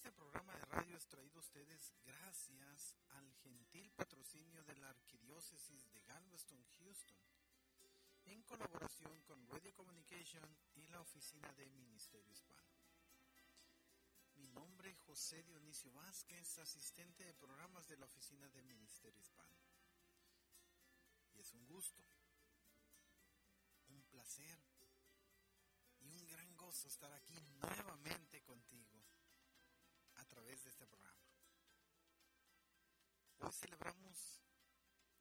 este programa de radio es traído a ustedes gracias al gentil patrocinio de la Arquidiócesis de Galveston, Houston, en colaboración con Radio Communication y la Oficina de Ministerio Hispano. Mi nombre es José Dionisio Vázquez, asistente de programas de la Oficina de Ministerio Hispano. Y es un gusto, un placer y un gran gozo estar aquí nuevamente contigo Celebramos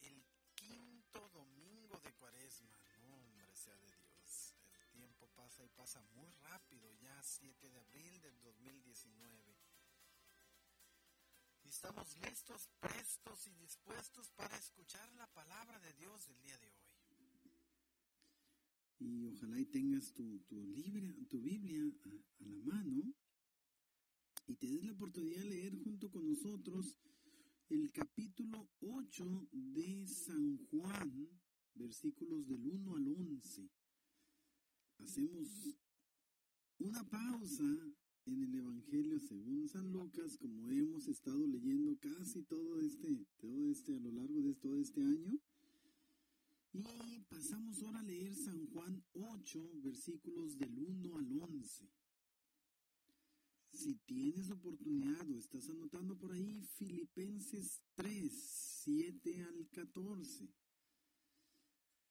el quinto domingo de cuaresma. No, hombre, sea de Dios. El tiempo pasa y pasa muy rápido, ya 7 de abril del 2019. Y estamos listos, prestos y dispuestos para escuchar la palabra de Dios del día de hoy y ojalá y tengas tu, tu, tu Biblia a, la mano y te des la oportunidad de leer junto con nosotros el capítulo 8 de San Juan, versículos del 1 al 11. Hacemos una pausa en el Evangelio según San Lucas, como hemos estado leyendo casi todo este, todo este, a lo largo de todo este año. Y pasamos ahora a leer San Juan 8, versículos del 1 al 11. Si tienes oportunidad o estás anotando por ahí, Filipenses 3, 7 al 14.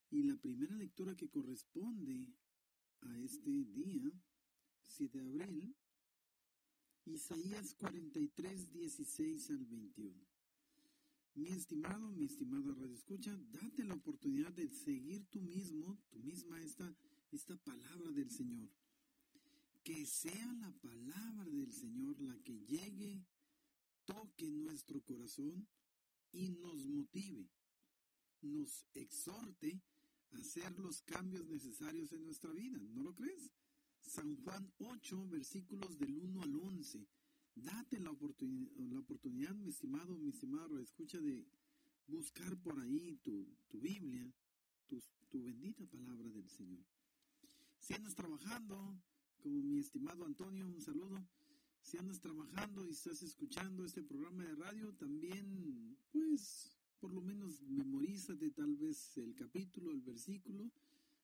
Y la primera lectura que corresponde a este día, 7 de abril, Isaías 43, 16 al 21. Mi estimado, mi estimada Radio Escucha, date la oportunidad de seguir tú mismo, tú misma esta, esta palabra del Señor. Que sea la palabra del Señor la que llegue, toque nuestro corazón y nos motive, nos exhorte a hacer los cambios necesarios en nuestra vida. ¿No lo crees? San Juan 8, versículos del 1 al 11 Date la, oportunidad, mi estimado, mi estimado, escucha de buscar por ahí tu, Biblia, tu, tu bendita palabra del Señor. Si andas trabajando, como mi estimado Antonio, un saludo. Si andas trabajando y estás escuchando este programa de radio, también, pues, por lo menos memorízate tal vez el capítulo, el versículo,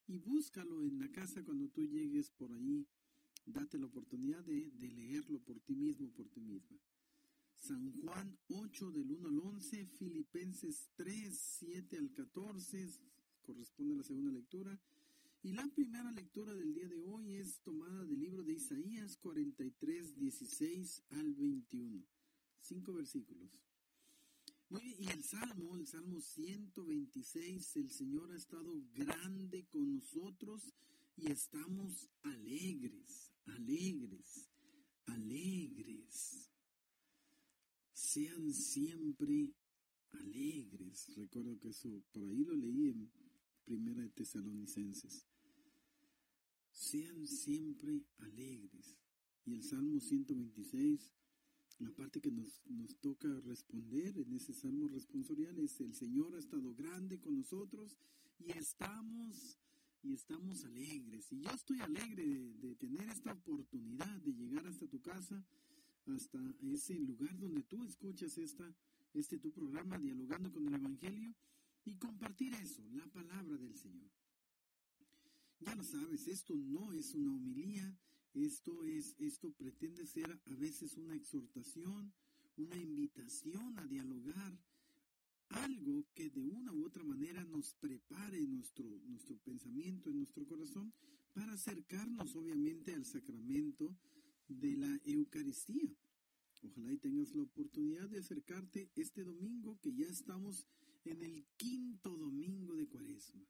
y búscalo en la casa cuando tú llegues por ahí date la oportunidad de, leerlo por ti mismo, por ti misma. San Juan 8 del 1 al 11, Filipenses 3, 7 al 14, corresponde a la segunda lectura. Y la primera lectura del día de hoy es tomada del libro de Isaías 43, 16 al 21. Cinco versículos. Muy bien, y el Salmo, el Salmo 126, el Señor ha estado grande con nosotros y estamos alegres, alegres, alegres. Sean siempre alegres. Recuerdo que eso, por ahí lo leí en Primera de Tesalonicenses. Sean siempre alegres. Y el Salmo 126, la parte que nos, nos toca responder en ese Salmo responsorial es, el Señor ha estado grande con nosotros y estamos y estamos alegres. Y yo estoy alegre de, tener esta oportunidad de llegar hasta tu casa, hasta ese lugar donde tú escuchas esta, este tu programa, dialogando con el Evangelio, y compartir eso, la palabra del Señor. Ya lo sabes, esto no es una homilía, esto es, esto pretende ser a veces una exhortación, una invitación a dialogar, algo que de una u otra manera nos prepare nuestro, nuestro pensamiento, en nuestro corazón, para acercarnos obviamente al sacramento de la Eucaristía. Ojalá y tengas la oportunidad de acercarte este domingo, que ya estamos en el quinto domingo de Cuaresma.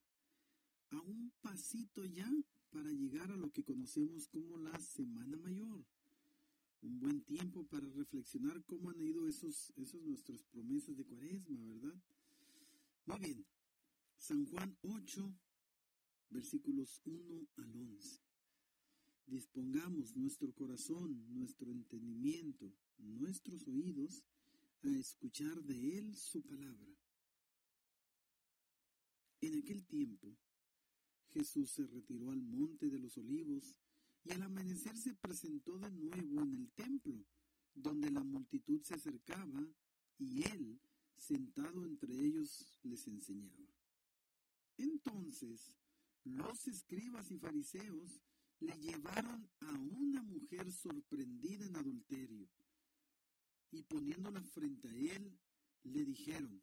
A un pasito ya para llegar a lo que conocemos como la Semana Mayor un buen tiempo para reflexionar cómo han ido esos, esos nuestras promesas de cuaresma, ¿verdad? Muy bien, San Juan 8, versículos 1 al 11. Dispongamos nuestro corazón, nuestro entendimiento, nuestros oídos a escuchar de Él su palabra. En aquel tiempo, Jesús se retiró al monte de los olivos y al amanecer se presentó de nuevo en el templo, donde la multitud se acercaba y él, sentado entre ellos, les enseñaba. Entonces, los escribas y fariseos le llevaron a una mujer sorprendida en adulterio y poniéndola frente a él, le dijeron,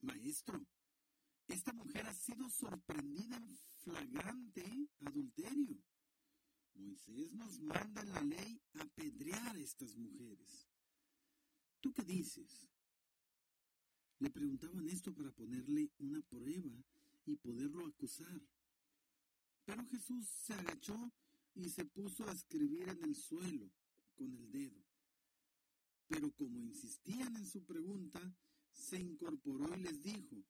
Maestro, esta mujer ha sido sorprendida en flagrante adulterio. Moisés nos manda en la ley apedrear a estas mujeres. ¿Tú qué dices? Le preguntaban esto para ponerle una prueba y poderlo acusar. Pero Jesús se agachó y se puso a escribir en el suelo con el dedo. Pero como insistían en su pregunta, se incorporó y les dijo,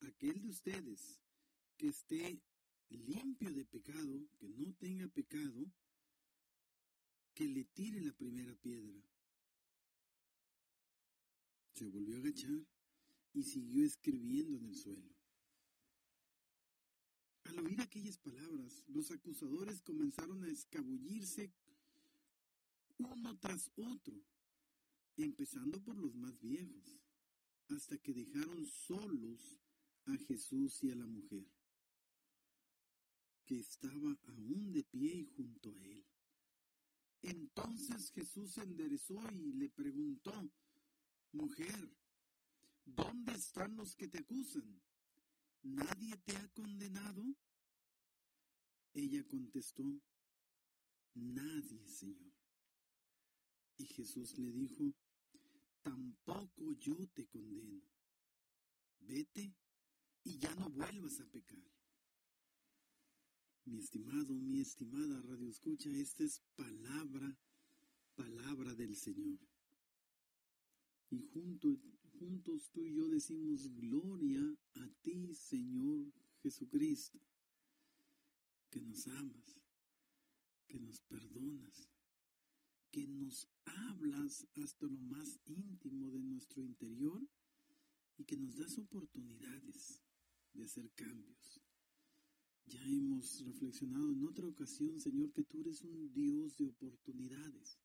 aquel de ustedes que esté limpio de pecado, que no tenga pecado, que le tire la primera piedra. Se volvió a agachar y siguió escribiendo en el suelo. Al oír aquellas palabras, los acusadores comenzaron a escabullirse uno tras otro, empezando por los más viejos, hasta que dejaron solos a Jesús y a la mujer, que estaba aún de pie y junto a él. Entonces Jesús se enderezó y le preguntó, Mujer, ¿dónde están los que te acusan? ¿Nadie te ha condenado? Ella contestó, Nadie, Señor. Y Jesús le dijo, tampoco yo te condeno. Vete y ya no vuelvas a pecar. Mi estimado, mi estimada Radio Escucha, esta es palabra, palabra del Señor. Y juntos tú y yo decimos gloria a ti, Señor Jesucristo, que nos amas, que nos perdonas, que nos hablas hasta lo más íntimo de nuestro interior y que nos das oportunidades de hacer cambios. Ya hemos reflexionado en otra ocasión, Señor, que tú eres un Dios de oportunidades.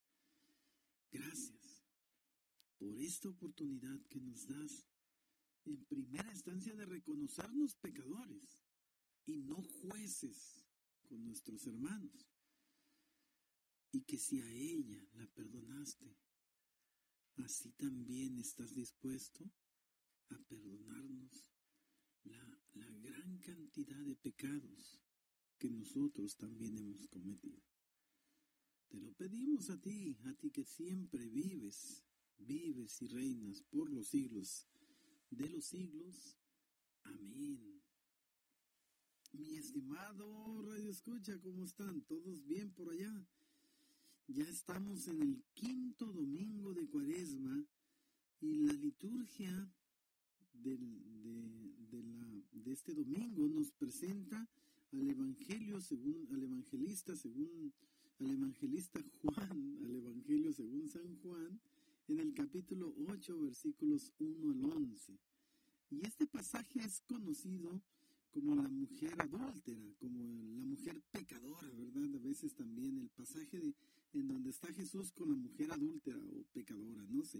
Gracias por esta oportunidad que nos das en primera instancia de reconocernos pecadores y no jueces con nuestros hermanos y que si a ella la perdonaste, así también estás dispuesto a perdonarnos la, la, gran cantidad de pecados que nosotros también hemos cometido. Te lo pedimos a ti, a ti que siempre vives, vives y reinas por los siglos de los siglos. Amén. Mi estimado Radio Escucha, ¿cómo están? ¿Todos bien por allá? Ya estamos en el quinto domingo de Cuaresma y la liturgia de, este domingo nos presenta al Evangelio según al evangelista según al evangelista Juan, al Evangelio según San Juan, en el capítulo 8, versículos 1 al 11. Y este pasaje es conocido como la mujer adúltera, como la mujer pecadora, ¿verdad? A veces también el pasaje de, en donde está Jesús con la mujer adúltera o pecadora, no sé,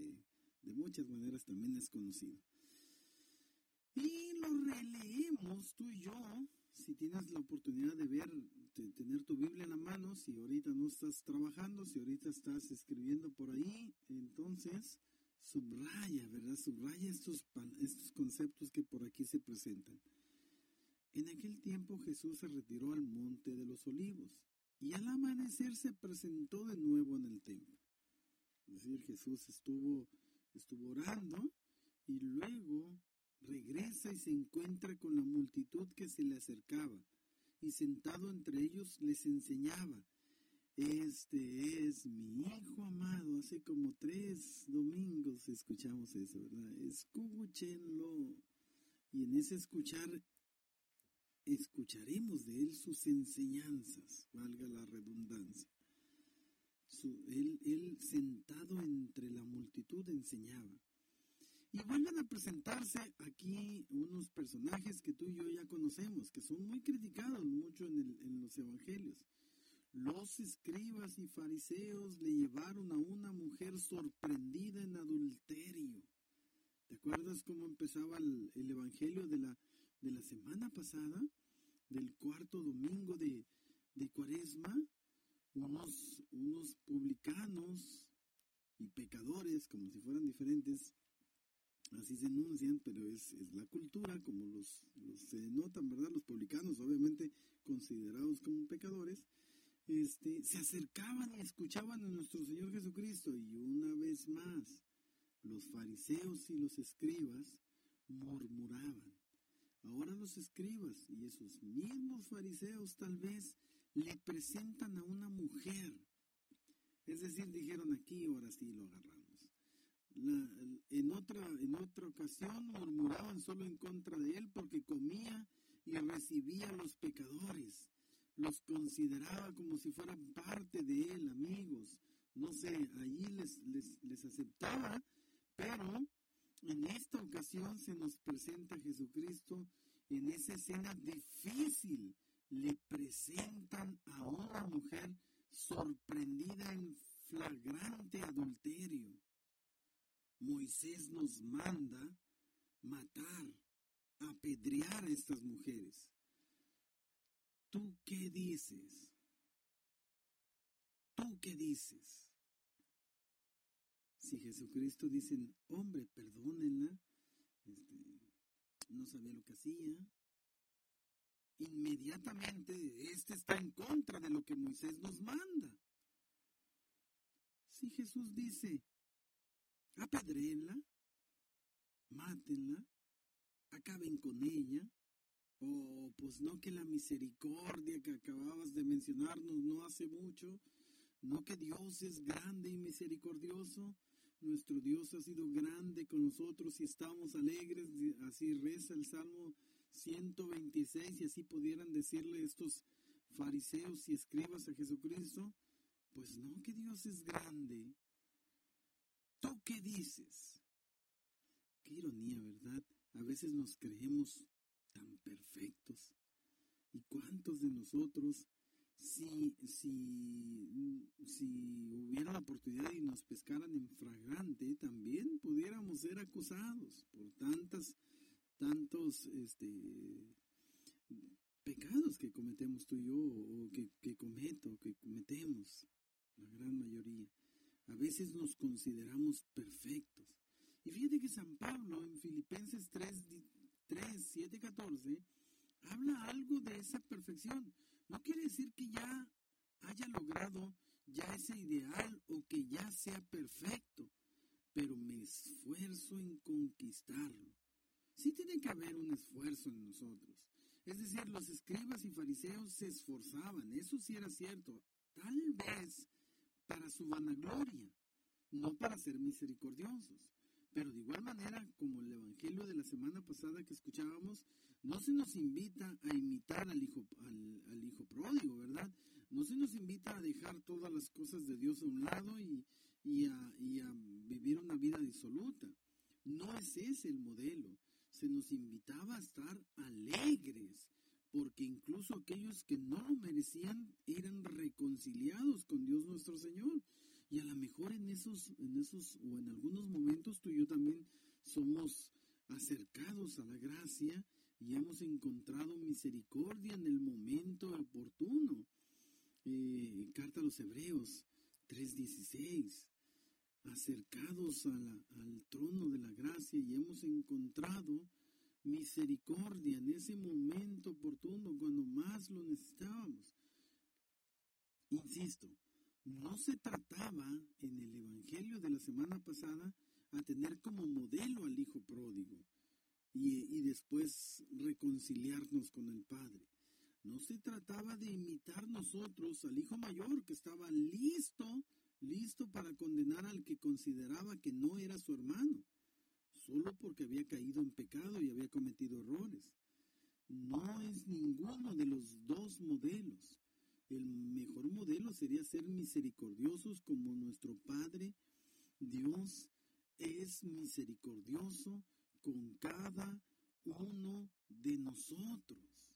de muchas maneras también es conocido. Y lo releemos tú y yo, si tienes la oportunidad de ver, de tener tu Biblia en la mano, si ahorita no estás trabajando, si ahorita estás escribiendo por ahí, entonces subraya, ¿verdad? Subraya estos, estos conceptos que por aquí se presentan. En aquel tiempo Jesús se retiró al monte de los olivos y al amanecer se presentó de nuevo en el templo. Es decir, Jesús estuvo, estuvo orando y luego regresa y se encuentra con la multitud que se le acercaba y sentado entre ellos les enseñaba. Este es mi hijo amado. Hace como tres domingos escuchamos eso, ¿verdad? Escúchenlo. Y en ese escuchar escucharemos de él sus enseñanzas, valga la redundancia. él, él sentado entre la multitud enseñaba. Y vuelven a presentarse aquí unos personajes que tú y yo ya conocemos, que son muy criticados mucho en, el, los evangelios. los escribas y fariseos le llevaron a una mujer sorprendida en adulterio. ¿Te acuerdas cómo empezaba el, Evangelio de la, de la semana pasada? Del cuarto domingo de, de Cuaresma. Unos, unos publicanos y pecadores, como si fueran diferentes, así se enuncian, pero es, es la cultura, como los, los, se notan, ¿verdad? Los publicanos, obviamente considerados como pecadores, este, se acercaban y escuchaban a nuestro Señor Jesucristo y una vez más los fariseos y los escribas murmuraban. Ahora los escribas y esos mismos fariseos tal vez le presentan a una mujer. Es decir, dijeron aquí, ahora sí lo. En, otra, en otra ocasión murmuraban solo en contra de él porque comía y recibía a los pecadores los consideraba como si fueran parte de él, amigos. No sé, allí les, les, aceptaba, pero en esta ocasión se nos presenta Jesucristo en esa escena difícil. Le presentan a una mujer sorprendida en flagrante adulterio. Moisés nos manda matar, apedrear a estas mujeres. ¿Tú qué dices? ¿Tú qué dices? Si Jesucristo dice, hombre, perdónenla, este, no sabía lo que hacía, inmediatamente este está en contra de lo que Moisés nos manda. Si Jesús dice, apedréenla, mátenla, acaben con ella, o pues no que la misericordia que acababas de mencionarnos no hace mucho, no que Dios es grande y misericordioso. Nuestro Dios ha sido grande con nosotros y estamos alegres, así reza el Salmo 126 y así pudieran decirle estos fariseos y escribas a Jesucristo, pues no que Dios es grande. ¿Tú qué dices? Qué ironía, ¿verdad? A veces nos creemos tan perfectos. ¿Y cuántos de nosotros, si, si, si hubiera la oportunidad y nos pescaran en fragante, también pudiéramos ser acusados por tantas, tantos este, pecados que cometemos tú y yo, o que, que cometo, que cometemos, la gran mayoría? A veces nos consideramos perfectos. Y fíjate que San Pablo en Filipenses 3 3, 7, 14, habla algo de esa perfección. No quiere decir que ya haya logrado ya ese ideal o que ya sea perfecto, pero me esfuerzo en conquistarlo. Sí tiene que haber un esfuerzo en nosotros. Es decir, los escribas y fariseos se esforzaban, eso sí era cierto, tal vez para su vanagloria, no para ser misericordiosos. Pero de igual manera, como el Evangelio de la semana pasada que escuchábamos, no se nos invita a imitar al hijo, al, hijo pródigo, ¿verdad? No se nos invita a dejar todas las cosas de Dios a un lado y, y, a, y a vivir una vida disoluta. No es ese el modelo. Se nos invitaba a estar alegres, porque incluso aquellos que no lo merecían eran reconciliados con Dios nuestro Señor. Y a lo mejor en esos, en esos o en algunos momentos tú y yo también somos acercados a la gracia y hemos encontrado misericordia en el momento oportuno. Eh, carta a los Hebreos 3:16, acercados al trono de la gracia y hemos encontrado misericordia en ese momento oportuno cuando más lo necesitábamos. Insisto, no se trataba en el Evangelio de la semana pasada a tener como modelo al Hijo pródigo y, después reconciliarnos con el Padre. No se trataba de imitar nosotros al Hijo mayor que estaba listo, listo para condenar al que consideraba que no era su hermano, solo porque había caído en pecado y había cometido errores. No es ninguno de los dos modelos. El mejor modelo sería ser misericordiosos como nuestro Padre Dios es misericordioso con cada uno de nosotros.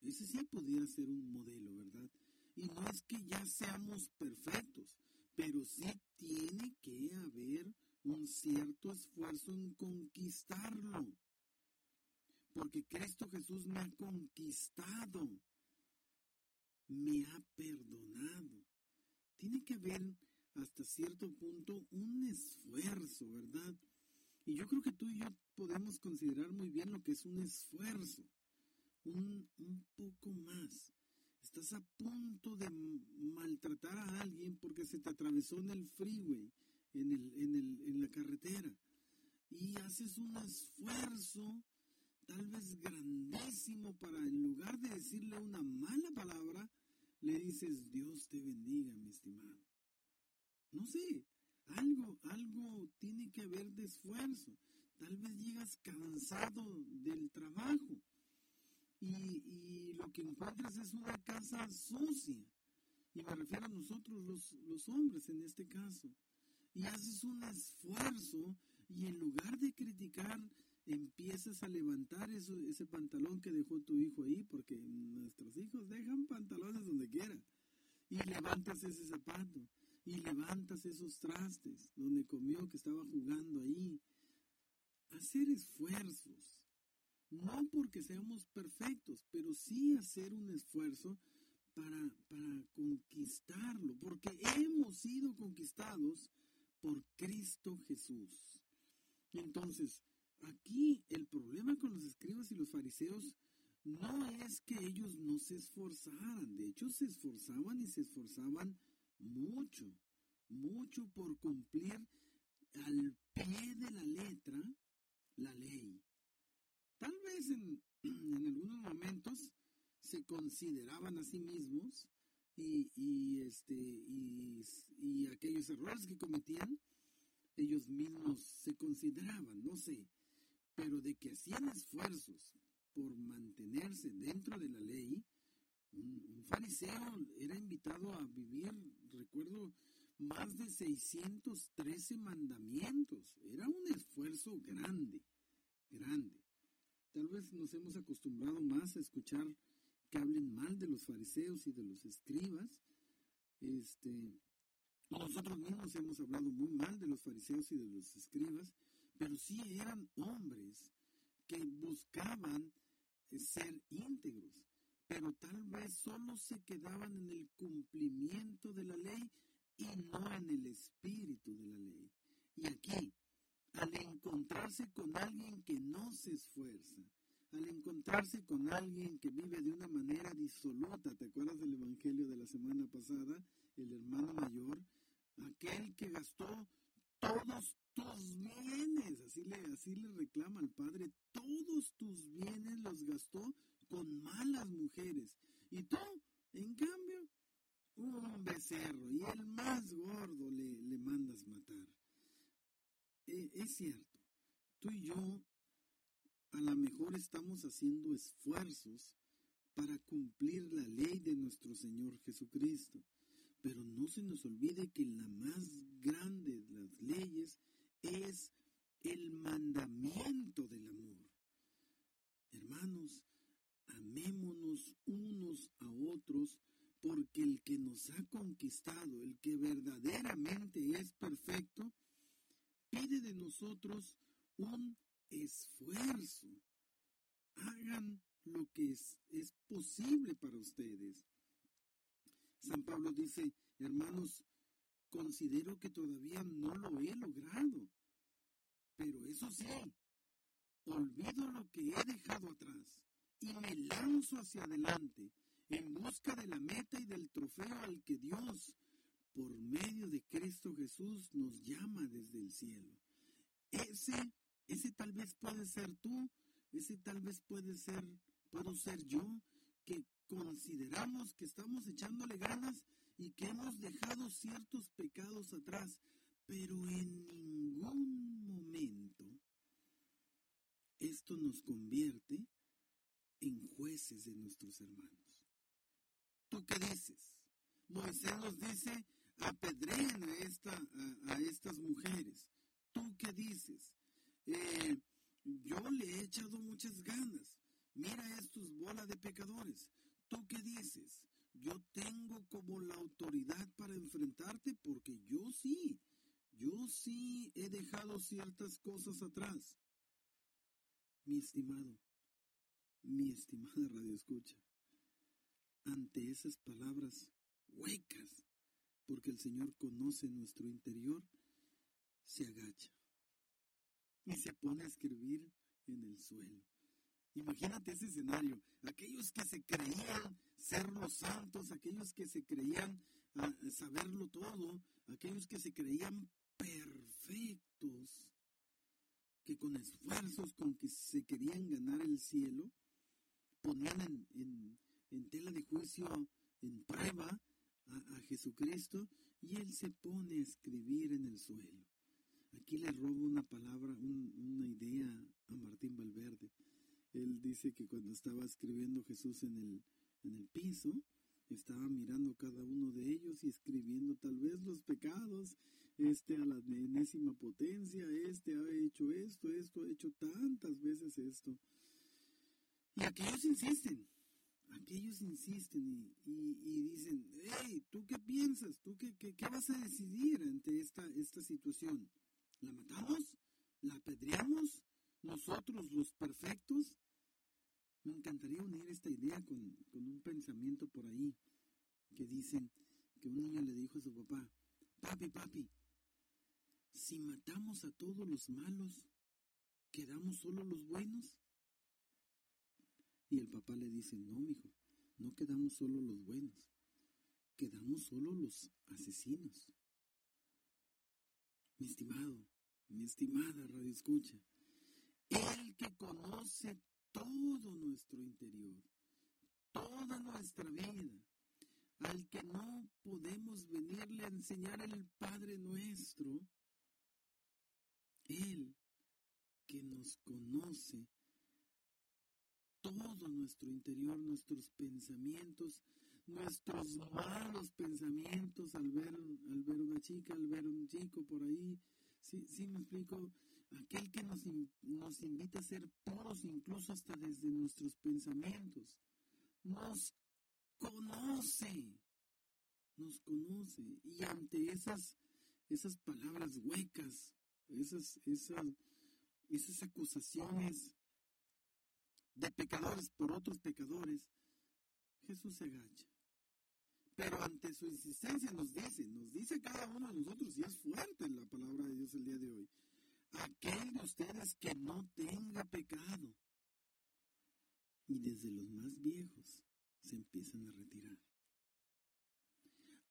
Ese sí pudiera ser un modelo, ¿verdad? Y no es que ya seamos perfectos, pero sí tiene que haber un cierto esfuerzo en conquistarlo. Porque Cristo Jesús me ha conquistado, me ha perdonado. Tiene que haber hasta cierto punto un esfuerzo, ¿verdad? Y yo creo que tú y yo podemos considerar muy bien lo que es un esfuerzo, un, un poco más. Estás a punto de maltratar a alguien porque se te atravesó en el freeway, en, el, en, el, en la carretera. Y haces un esfuerzo tal vez grandísimo para, en lugar de decirle una mala palabra, le dices, Dios te bendiga, mi estimado. No sé, algo, algo tiene que haber de esfuerzo. Tal vez llegas cansado del trabajo y, y lo que encuentras es una casa sucia. Y me refiero a nosotros los, los hombres en este caso. Y haces un esfuerzo y en lugar de criticar, empiezas a levantar ese pantalón que dejó tu hijo ahí, porque nuestros hijos dejan pantalones donde quieran. Y levantas ese zapato y levantas esos trastes donde comió que estaba jugando ahí. Hacer esfuerzos, no porque seamos perfectos, pero sí hacer un esfuerzo para, para conquistarlo, porque hemos sido conquistados por Cristo Jesús. Entonces, aquí el problema con los escribas y los fariseos no es que ellos no se esforzaran, de hecho se esforzaban y se esforzaban mucho, mucho por cumplir al pie de la letra la ley. Tal vez en, algunos momentos se consideraban a sí mismos y, este, y, aquellos errores que cometían, ellos mismos se consideraban, no sé, pero de que hacían esfuerzos por mantenerse dentro de la ley, un, fariseo era invitado a vivir, recuerdo, más de 613 mandamientos. Era un esfuerzo grande, grande. Tal vez nos hemos acostumbrado más a escuchar que hablen mal de los fariseos y de los escribas. Este, nosotros mismos hemos hablado muy mal de los fariseos y de los escribas, pero sí eran hombres que buscaban ser íntegros, pero tal vez solo se quedaban en el cumplimiento de la ley y no en el espíritu de la ley. Y aquí, al encontrarse con alguien que no se esfuerza, al encontrarse con alguien que vive de una manera disoluta, ¿te acuerdas del Evangelio de la semana pasada? El hermano mayor, aquel que gastó todos tus bienes, así le, así le reclama al Padre, todos tus bienes los gastó con malas mujeres. Y tú, en cambio, un becerro y el más gordo le, le mandas matar. E, es cierto, tú y yo a lo mejor estamos haciendo esfuerzos para cumplir la ley de nuestro Señor Jesucristo, pero no se nos olvide que la más grande de las leyes es el mandamiento del amor. Hermanos, amémonos unos a otros, porque el que nos ha conquistado, el que verdaderamente es perfecto, pide de nosotros un esfuerzo. Hagan lo que es, es posible para ustedes. San Pablo dice, hermanos, considero que todavía no lo he logrado, pero eso sí, olvido lo que he dejado atrás y me lanzo hacia adelante en busca de la meta y del trofeo al que Dios, por medio de Cristo Jesús, nos llama desde el cielo. Ese, ese tal vez puede ser tú, ese tal vez puede ser, puedo ser yo, que consideramos que estamos echándole ganas y que hemos dejado ciertos pecados atrás, pero en ningún momento esto nos convierte en jueces de nuestros hermanos. ¿Tú qué dices? Moisés nos dice, apedreen a, a, estas mujeres. ¿Tú qué dices? Eh, yo le he echado muchas ganas. Mira estos bola de pecadores. ¿Tú qué dices? yo tengo como la autoridad para enfrentarte porque yo sí, yo sí he dejado ciertas cosas atrás. Mi estimado, mi estimada radio escucha, ante esas palabras huecas, porque el Señor conoce nuestro interior, se agacha y se pone a escribir en el suelo. Imagínate ese escenario. Aquellos que se creían ser los santos, aquellos que se creían ah, saberlo todo, aquellos que se creían perfectos, que con esfuerzos con que se querían ganar el cielo, ponían en, tela de juicio, en prueba a, Jesucristo, y él se pone a escribir en el suelo. Aquí le robo una palabra, una idea a Martín Valverde. Él dice que cuando estaba escribiendo Jesús en el, en el piso, estaba mirando cada uno de ellos y escribiendo tal vez los pecados, este a la enésima potencia, este ha hecho esto, esto, ha hecho tantas veces esto. Y aquellos insisten, aquellos insisten y, dicen, hey, ¿tú qué piensas? ¿Tú qué, qué, qué, vas a decidir ante esta, esta situación? ¿La matamos? ¿La apedreamos? ¿Nosotros los perfectos? Me encantaría unir esta idea con, un pensamiento por ahí que dicen que un niño le dijo a su papá, papi, papi, si matamos a todos los malos, ¿quedamos solo los buenos? Y el papá le dice, no, mijo, no quedamos solo los buenos, quedamos solo los asesinos. Mi estimado, mi estimada radio escucha, el que conoce todo nuestro interior, toda nuestra vida, al que no podemos venirle a enseñar el Padre nuestro, Él que nos conoce todo nuestro interior, nuestros pensamientos, nuestros malos pensamientos al ver, al ver una chica, al ver un chico por ahí. Sí, sí me explico, aquel que nos, nos invita a ser puros incluso hasta desde nuestros pensamientos. Nos conoce, nos conoce. Y ante esas, esas palabras huecas, esas, esas, esas acusaciones de pecadores por otros pecadores, Jesús se agacha. Pero ante su insistencia nos dice, nos dice cada uno de nosotros, y es fuerte la palabra de Dios el día de hoy, aquel de ustedes que no tenga pecado. Y desde los más viejos se empiezan a retirar.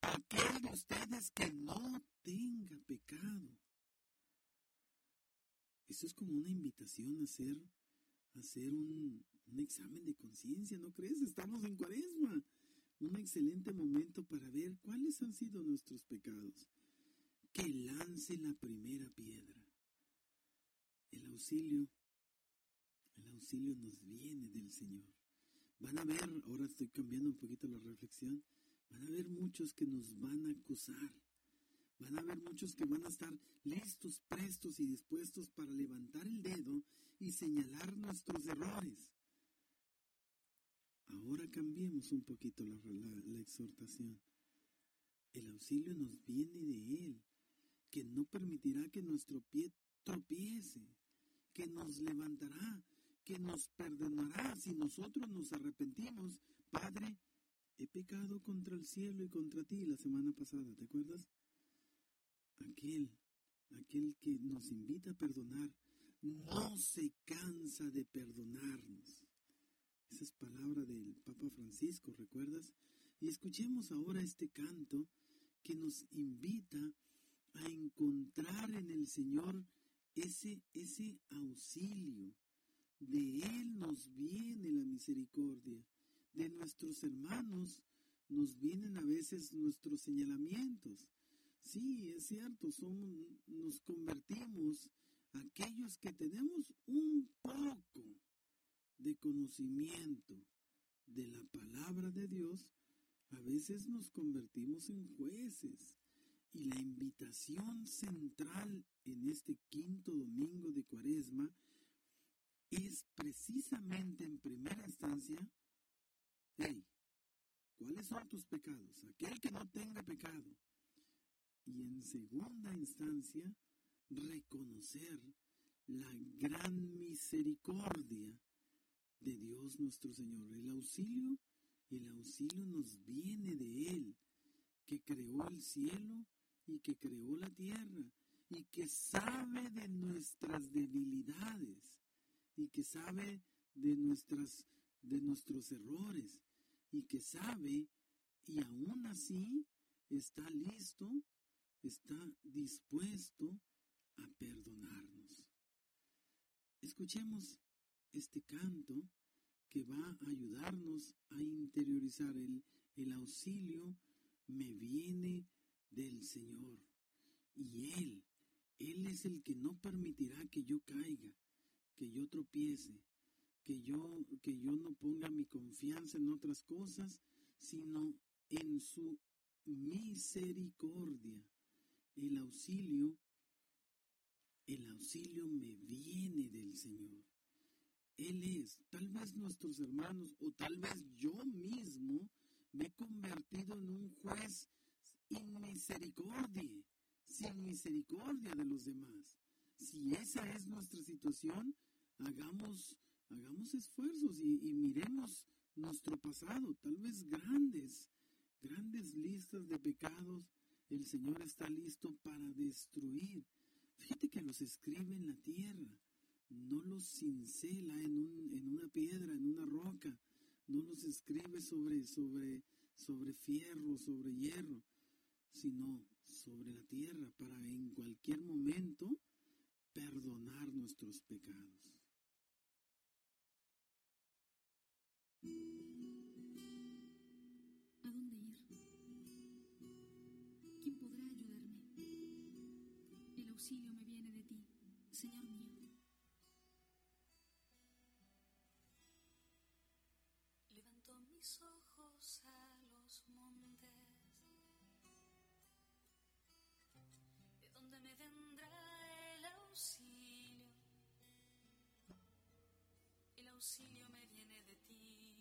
Aquel de ustedes que no tenga pecado. Eso es como una invitación a hacer, a hacer un examen de conciencia, ¿no crees? Estamos en cuaresma. Un excelente momento para ver cuáles han sido nuestros pecados. Que lance la primera piedra. El auxilio, el auxilio nos viene del Señor. Van a ver, ahora estoy cambiando un poquito la reflexión, van a haber muchos que nos van a acusar. Van a haber muchos que van a estar listos, prestos y dispuestos para levantar el dedo y señalar nuestros errores. Ahora cambiemos un poquito la, la, exhortación. El auxilio nos viene de Él, que no permitirá que nuestro pie tropiece, que nos levantará, que nos perdonará si nosotros nos arrepentimos. Padre, he pecado contra el cielo y contra ti la semana pasada, ¿te acuerdas? Aquel, aquel que nos invita a perdonar, no se cansa de perdonarnos. Esa es palabra del Papa Francisco, ¿recuerdas? Y escuchemos ahora este canto que nos invita a encontrar en el Señor ese, ese auxilio. De Él nos viene la misericordia. De nuestros hermanos nos vienen a veces nuestros señalamientos. Sí, es cierto, somos, nos convertimos aquellos que tenemos un poco de conocimiento de la palabra de Dios, a veces nos convertimos en jueces y la invitación central en este quinto domingo de Cuaresma es precisamente en primera instancia, hey, ¿Cuáles son tus pecados? Aquel que no tenga pecado. Y en segunda instancia, reconocer la gran misericordia de Dios nuestro Señor. El auxilio, el auxilio nos viene de Él, que creó el cielo y que creó la tierra y que sabe de nuestras debilidades y que sabe de nuestras de nuestros errores y que sabe y aún así está listo, está dispuesto a perdonarnos. Escuchemos este canto que va a ayudarnos a interiorizar el, el auxilio me viene del Señor. Y Él, Él es el que no permitirá que yo caiga, que yo tropiece, que yo, que yo no ponga mi confianza en otras cosas, sino en su misericordia. El auxilio, el auxilio me viene del Señor. Él es, tal vez nuestros hermanos o tal vez yo mismo me he convertido en un juez misericordia, sin misericordia de los demás. Si esa es nuestra situación, hagamos, hagamos esfuerzos y, y miremos nuestro pasado, tal vez grandes, grandes listas de pecados, el Señor está listo para destruir. Fíjate que los escribe en la tierra, no los cincela en, un, en una piedra, en una roca, no los escribe sobre, sobre, sobre fierro, sobre hierro, sino sobre la tierra para en cualquier momento perdonar nuestros pecados. ¿A dónde ir? ¿Quién podrá ayudarme? El auxilio me viene de ti, Señor mío. Auxilio me viene de ti.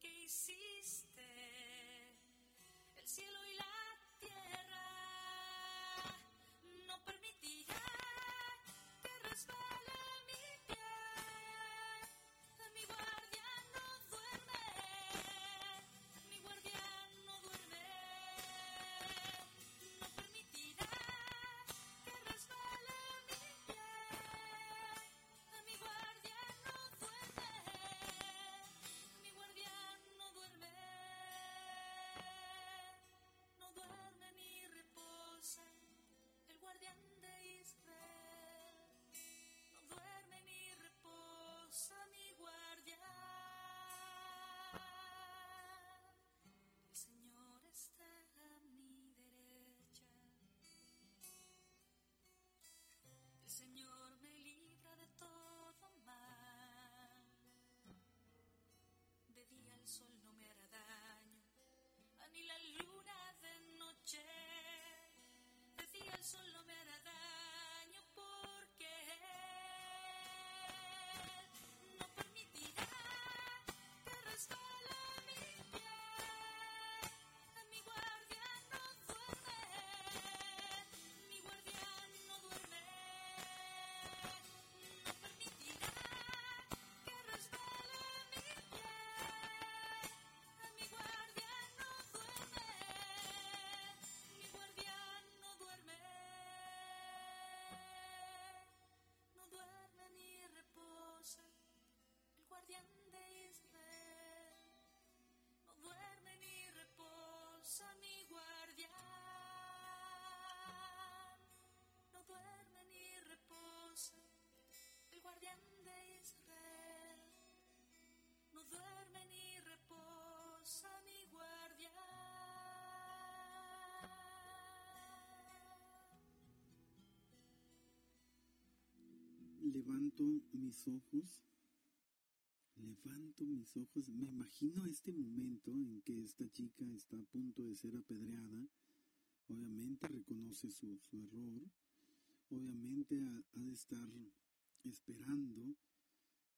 ¿Qué hiciste? El cielo y la tierra. No permitirá Levanto mis ojos, levanto mis ojos, me imagino este momento en que esta chica está a punto de ser apedreada, obviamente reconoce su, su error, obviamente ha, de estar esperando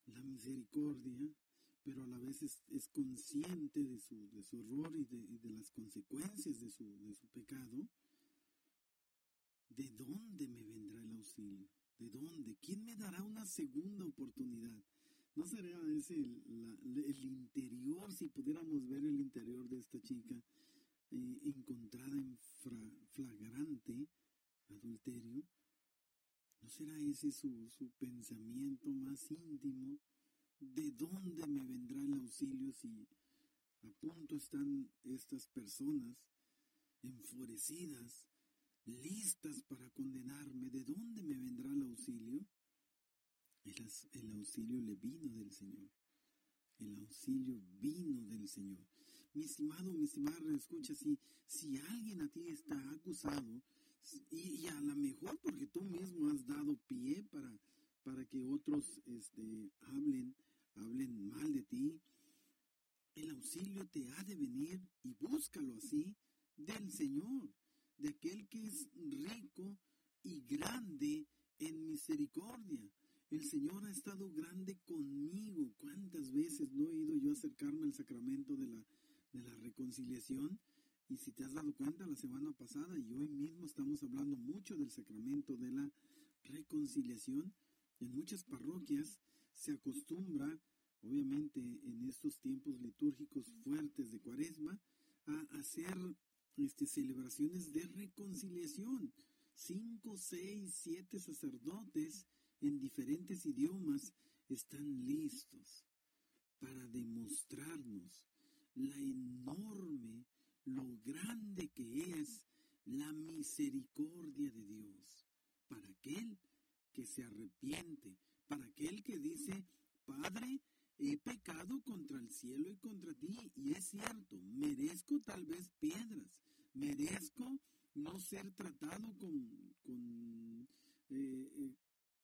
la misericordia, pero a la vez es, es consciente de su, de su error y de, de las consecuencias de su, de su pecado, ¿de dónde me vendrá el auxilio? ¿De dónde? ¿Quién me dará una segunda oportunidad? ¿No sería ese el, interior, si pudiéramos ver el interior de esta chica eh, encontrada en flagrante adulterio? ¿No será ese su, su pensamiento más íntimo? ¿De dónde me vendrá el auxilio si a punto están estas personas enfurecidas, listas para condenarme? ¿De dónde me vendrá el auxilio? El, el auxilio le vino del Señor. El auxilio vino del Señor. Mi estimado, mi estimada, escucha, si, si alguien a ti está acusado, y, y a lo mejor porque tú mismo has dado pie para, para que otros este, hablen, hablen mal de ti, el auxilio te ha de venir, y búscalo así, del Señor, de aquel que es rico y grande en misericordia. El Señor ha estado grande conmigo. ¿Cuántas veces no he ido yo a acercarme al sacramento de la, de la reconciliación? Y si te has dado cuenta, la semana pasada y hoy mismo estamos hablando mucho del sacramento de la reconciliación. En muchas parroquias se acostumbra, obviamente en estos tiempos litúrgicos fuertes de cuaresma, a hacer este, celebraciones de reconciliación. Cinco, seis, siete sacerdotes en diferentes idiomas están listos para demostrarnos la enorme, lo grande que es la misericordia de Dios para aquel que se arrepiente, para aquel que dice, Padre, he pecado contra el cielo y contra ti, y es cierto, merezco tal vez piedras, merezco no ser tratado con, con, eh, eh,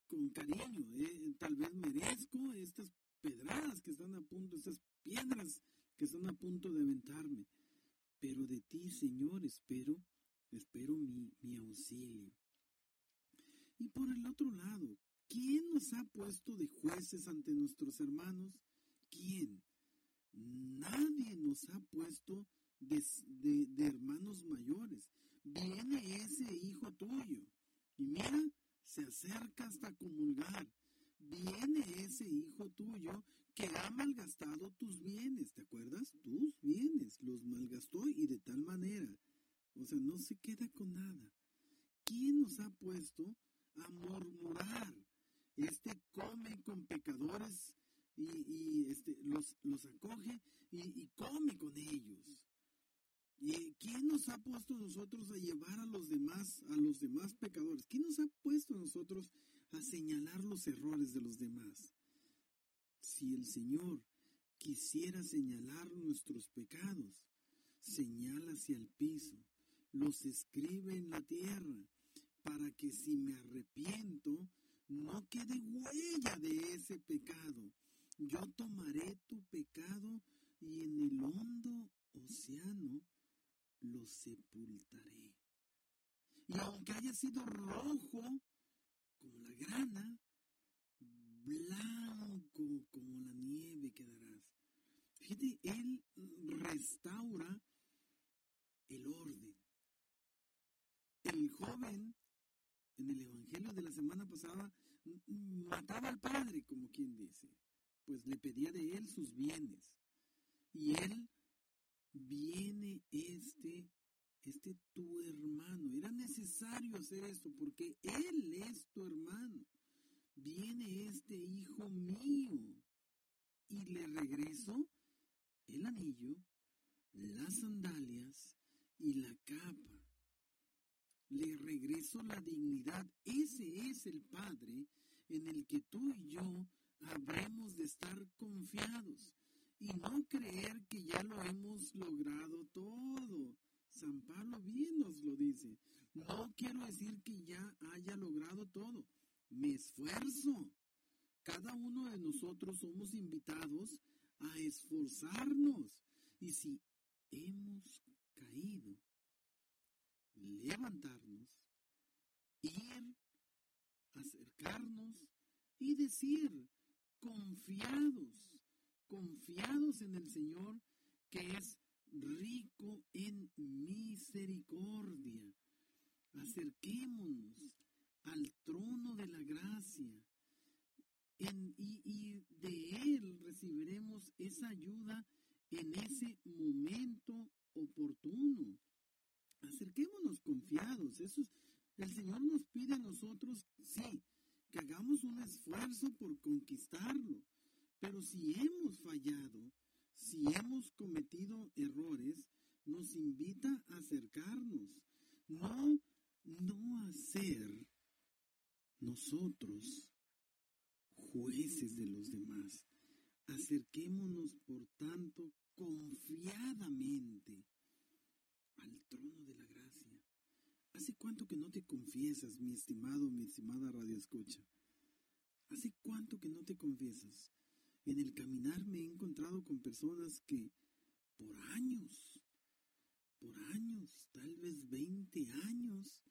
con cariño, eh, tal vez merezco estas pedradas que están a punto, estas piedras que están a punto de aventarme, pero de ti, Señor, espero, espero mi, mi auxilio. Y por el otro lado, ¿quién nos ha puesto de jueces ante nuestros hermanos? ¿Quién? Nadie nos ha puesto de, de- hermanos mayores. Viene ese hijo tuyo y mira, se acerca hasta comulgar. Viene ese hijo tuyo que ha malgastado tus bienes, ¿te acuerdas? Tus bienes, los malgastó y de tal manera. O sea, no se queda con nada. ¿Quién nos ha puesto a murmurar? Este come con pecadores y, este, los, los acoge y come con ellos. ¿Y quién nos ha puesto a nosotros a llevar a los demás, a los demás pecadores? ¿Quién nos ha puesto a nosotros a señalar los errores de los demás? Si el Señor quisiera señalar nuestros pecados, señala hacia el piso, los escribe en la tierra, para que si me arrepiento, no quede huella de ese pecado. Yo tomaré tu pecado y en el hondo océano lo sepultaré. Y aunque haya sido rojo como la grana, blanco como la nieve quedarás. Fíjate, Él restaura el orden. El joven en el Evangelio de la semana pasada mataba al padre, como quien dice, pues le pedía de él sus bienes. Y él viene este, este tu hermano. Era necesario hacer esto porque él es tu hermano. Viene este hijo mío y le regreso el anillo, las sandalias y la capa. Le regreso la dignidad. Ese es el Padre en el que tú y yo habremos de estar confiados y no creer que ya lo hemos logrado todo. San Pablo bien nos lo dice. No quiero decir que ya haya logrado todo. Me esfuerzo. Cada uno de nosotros somos invitados a esforzarnos. Y si hemos caído, levantarnos, ir, acercarnos y decir, confiados, confiados en el Señor que es rico en misericordia. Acerquémonos al trono de la gracia y, y de Él recibiremos esa ayuda en ese momento oportuno. Acerquémonos confiados. Eso el Señor nos pide a nosotros, sí, que hagamos un esfuerzo por conquistarlo. Pero si hemos fallado, si hemos cometido errores, nos invita a acercarnos, no, no a ser nosotros jueces de los demás. Acerquémonos, por tanto, confiadamente al trono de la gracia. ¿Hace cuánto que no te confiesas, mi estimado, mi estimada radio escucha? ¿Hace cuánto que no te confiesas? En el caminar me he encontrado con personas que por años, por años, tal vez 20 años,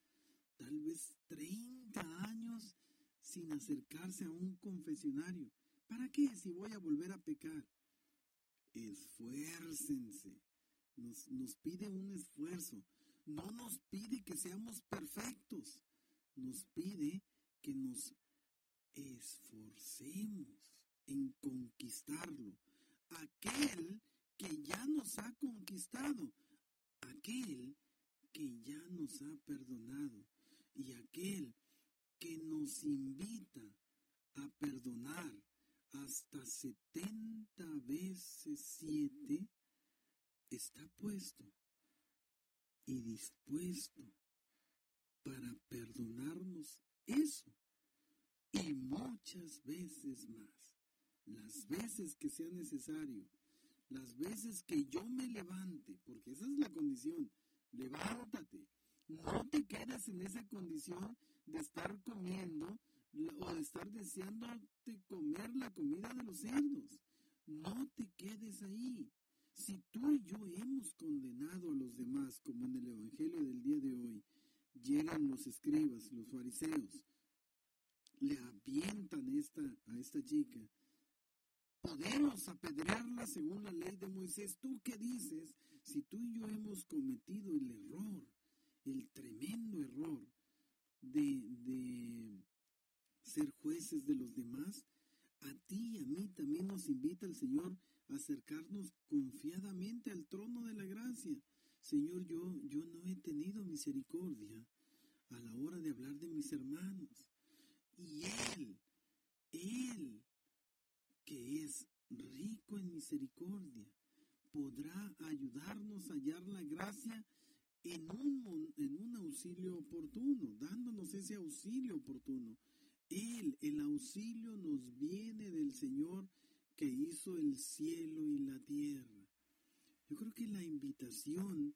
tal vez 30 años, sin acercarse a un confesionario. ¿Para qué si voy a volver a pecar? Esfuércense. Nos, nos pide un esfuerzo. No nos pide que seamos perfectos. Nos pide que nos esforcemos en conquistarlo. Aquel que ya nos ha conquistado, aquel que ya nos ha perdonado. Y aquel que nos invita a perdonar hasta 70 veces 7 está puesto y dispuesto para perdonarnos eso y muchas veces más las veces que sea necesario, las veces que yo me levante, porque esa es la condición, levántate, no te quedes en esa condición de estar comiendo o de estar deseando comer la comida de los cerdos, no te quedes ahí. Si tú y yo hemos condenado a los demás, como en el Evangelio del día de hoy, llegan los escribas, los fariseos, le avientan esta, a esta chica, podemos apedrearla según la ley de Moisés. ¿Tú qué dices si tú y yo hemos cometido el error, el tremendo error de, de ser jueces de los demás? A ti y a mí también nos invita el Señor a acercarnos confiadamente al trono de la gracia. Señor, yo, yo no he tenido misericordia a la hora de hablar de mis hermanos. Y Él, Él que es rico en misericordia, podrá ayudarnos a hallar la gracia en un, en un auxilio oportuno, dándonos ese auxilio oportuno. Él, el auxilio nos viene del Señor que hizo el cielo y la tierra. Yo creo que la invitación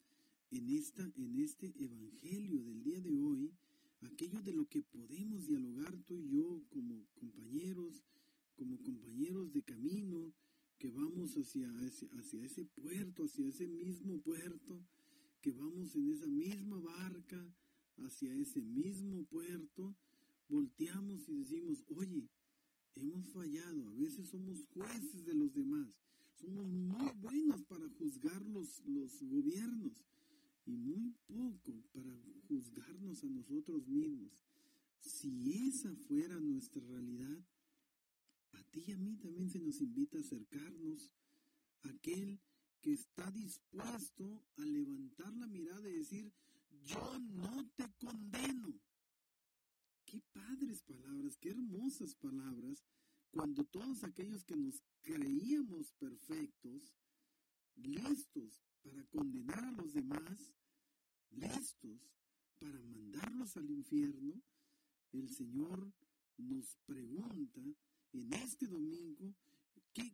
en, esta, en este Evangelio del día de hoy, aquello de lo que podemos dialogar tú y yo como compañeros, como compañeros de camino que vamos hacia ese, puerto, hacia ese mismo puerto, que vamos en esa misma barca, hacia ese mismo puerto, volteamos y decimos, oye, hemos fallado, a veces somos jueces de los demás, somos muy buenos para juzgar los, los gobiernos y muy poco para juzgarnos a nosotros mismos. Si esa fuera nuestra realidad, a ti y a mí también se nos invita a acercarnos a aquel que está dispuesto a levantar la mirada y decir, yo no te condeno. Qué padres palabras, qué hermosas palabras, cuando todos aquellos que nos creíamos perfectos, listos para condenar a los demás, listos para mandarlos al infierno, el Señor nos pregunta en este domingo,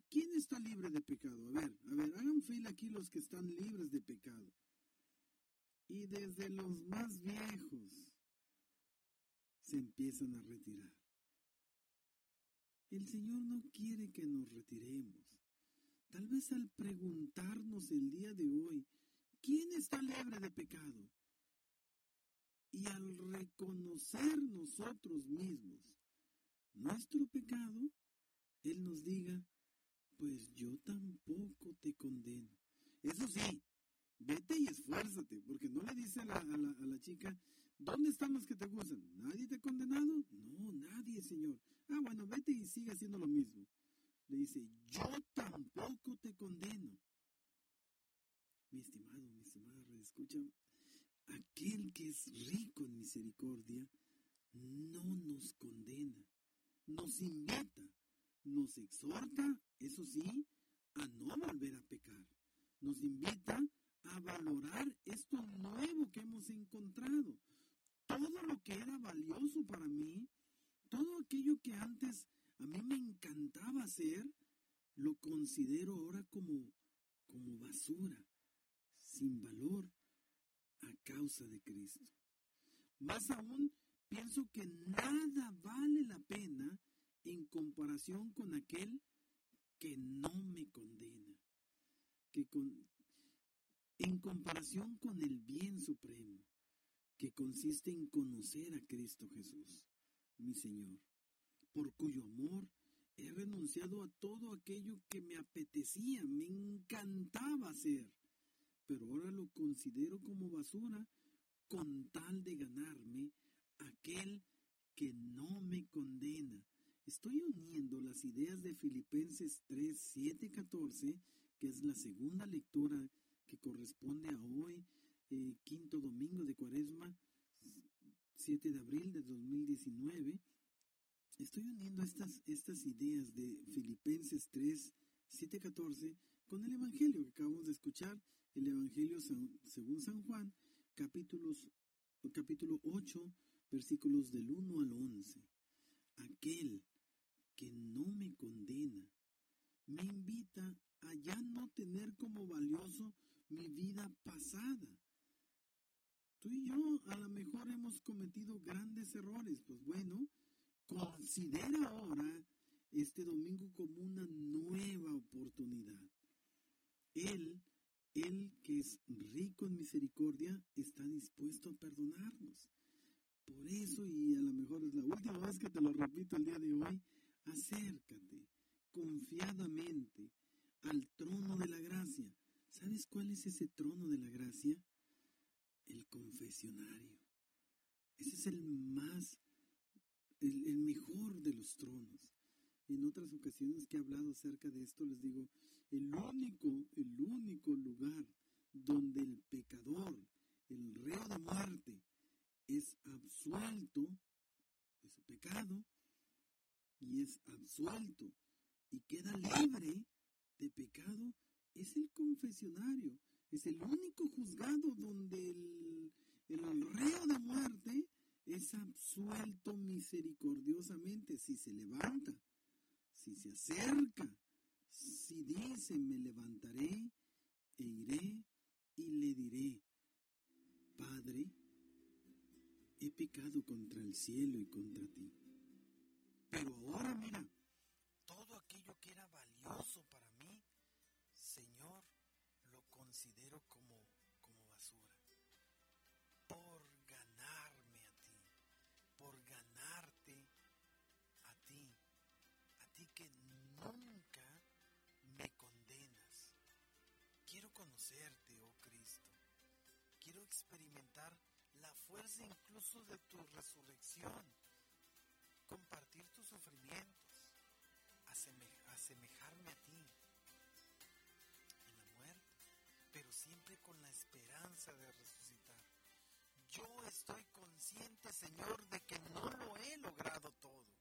¿quién está libre de pecado? A ver, a ver, hagan fila aquí los que están libres de pecado. Y desde los más viejos se empiezan a retirar. El Señor no quiere que nos retiremos. Tal vez al preguntarnos el día de hoy, ¿quién está libre de pecado? Y al reconocer nosotros mismos nuestro pecado, Él nos diga, pues yo tampoco te condeno. Eso sí, vete y esfuérzate, porque no le dice a la, chica, ¿dónde están los que te gustan? ¿Nadie te ha condenado? No, nadie, Señor. Ah, bueno, vete y sigue haciendo lo mismo. Le dice, yo tampoco te condeno. Mi estimado, mi estimada, escucha, aquel que es rico en misericordia no nos condena, nos invita, nos exhorta, eso sí, a no volver a pecar. Nos invita a valorar esto nuevo que hemos encontrado. Todo lo que era valioso para mí, todo aquello que antes a mí me encantaba hacer, lo considero ahora como, como basura, sin valor, a causa de Cristo. Más aún, pienso que nada vale la pena en comparación con aquel que no me condena, que con, en comparación con el bien supremo, que consiste en conocer a Cristo Jesús, mi Señor, por cuyo amor he renunciado a todo aquello que me apetecía, me encantaba hacer, pero ahora lo considero como basura con tal de ganarme aquel que no me condena. Estoy uniendo las ideas de Filipenses 3, 7, 14, que es la segunda lectura que corresponde a hoy, eh, quinto domingo de Cuaresma, 7 de abril de 2019. Estoy uniendo estas, estas ideas de Filipenses 3, 7, 14 con el Evangelio que acabamos de escuchar, el Evangelio según San Juan, capítulos, capítulo 8, versículos del 1 al 11. Aquel que no me condena me invita a ya no tener como valioso mi vida pasada. Tú y yo a lo mejor hemos cometido grandes errores. Pues bueno, considera ahora este domingo como una nueva oportunidad. Él, Él que es rico en misericordia, está dispuesto a perdonarnos. Por eso, y a lo mejor es la última vez que te lo repito el día de hoy, acércate confiadamente al trono de la gracia. ¿Sabes cuál es ese trono de la gracia? El confesionario. Ese es el más, el, mejor de los tronos. En otras ocasiones que he hablado acerca de esto, les digo, el único, el único lugar donde el pecador, el reo de muerte, es absuelto de su pecado y es absuelto y queda libre de pecado, es el confesionario. Es el único juzgado donde el, el reo de muerte es absuelto misericordiosamente si se levanta si se acerca, si dice, me levantaré e iré y le diré, Padre, he pecado contra el cielo y contra ti. Pero ahora mira, todo aquello que era valioso para mí, Señor, lo considero como, como basura. Por ganarme a ti, por ganarte a ti que nunca me condenas. Quiero conocerte, oh Cristo. Quiero experimentar la fuerza incluso de tu resurrección, compartir tus sufrimientos, asemejarme a ti en la muerte, pero siempre con la esperanza de resucitar. Yo estoy consciente, Señor, de que no lo he logrado todo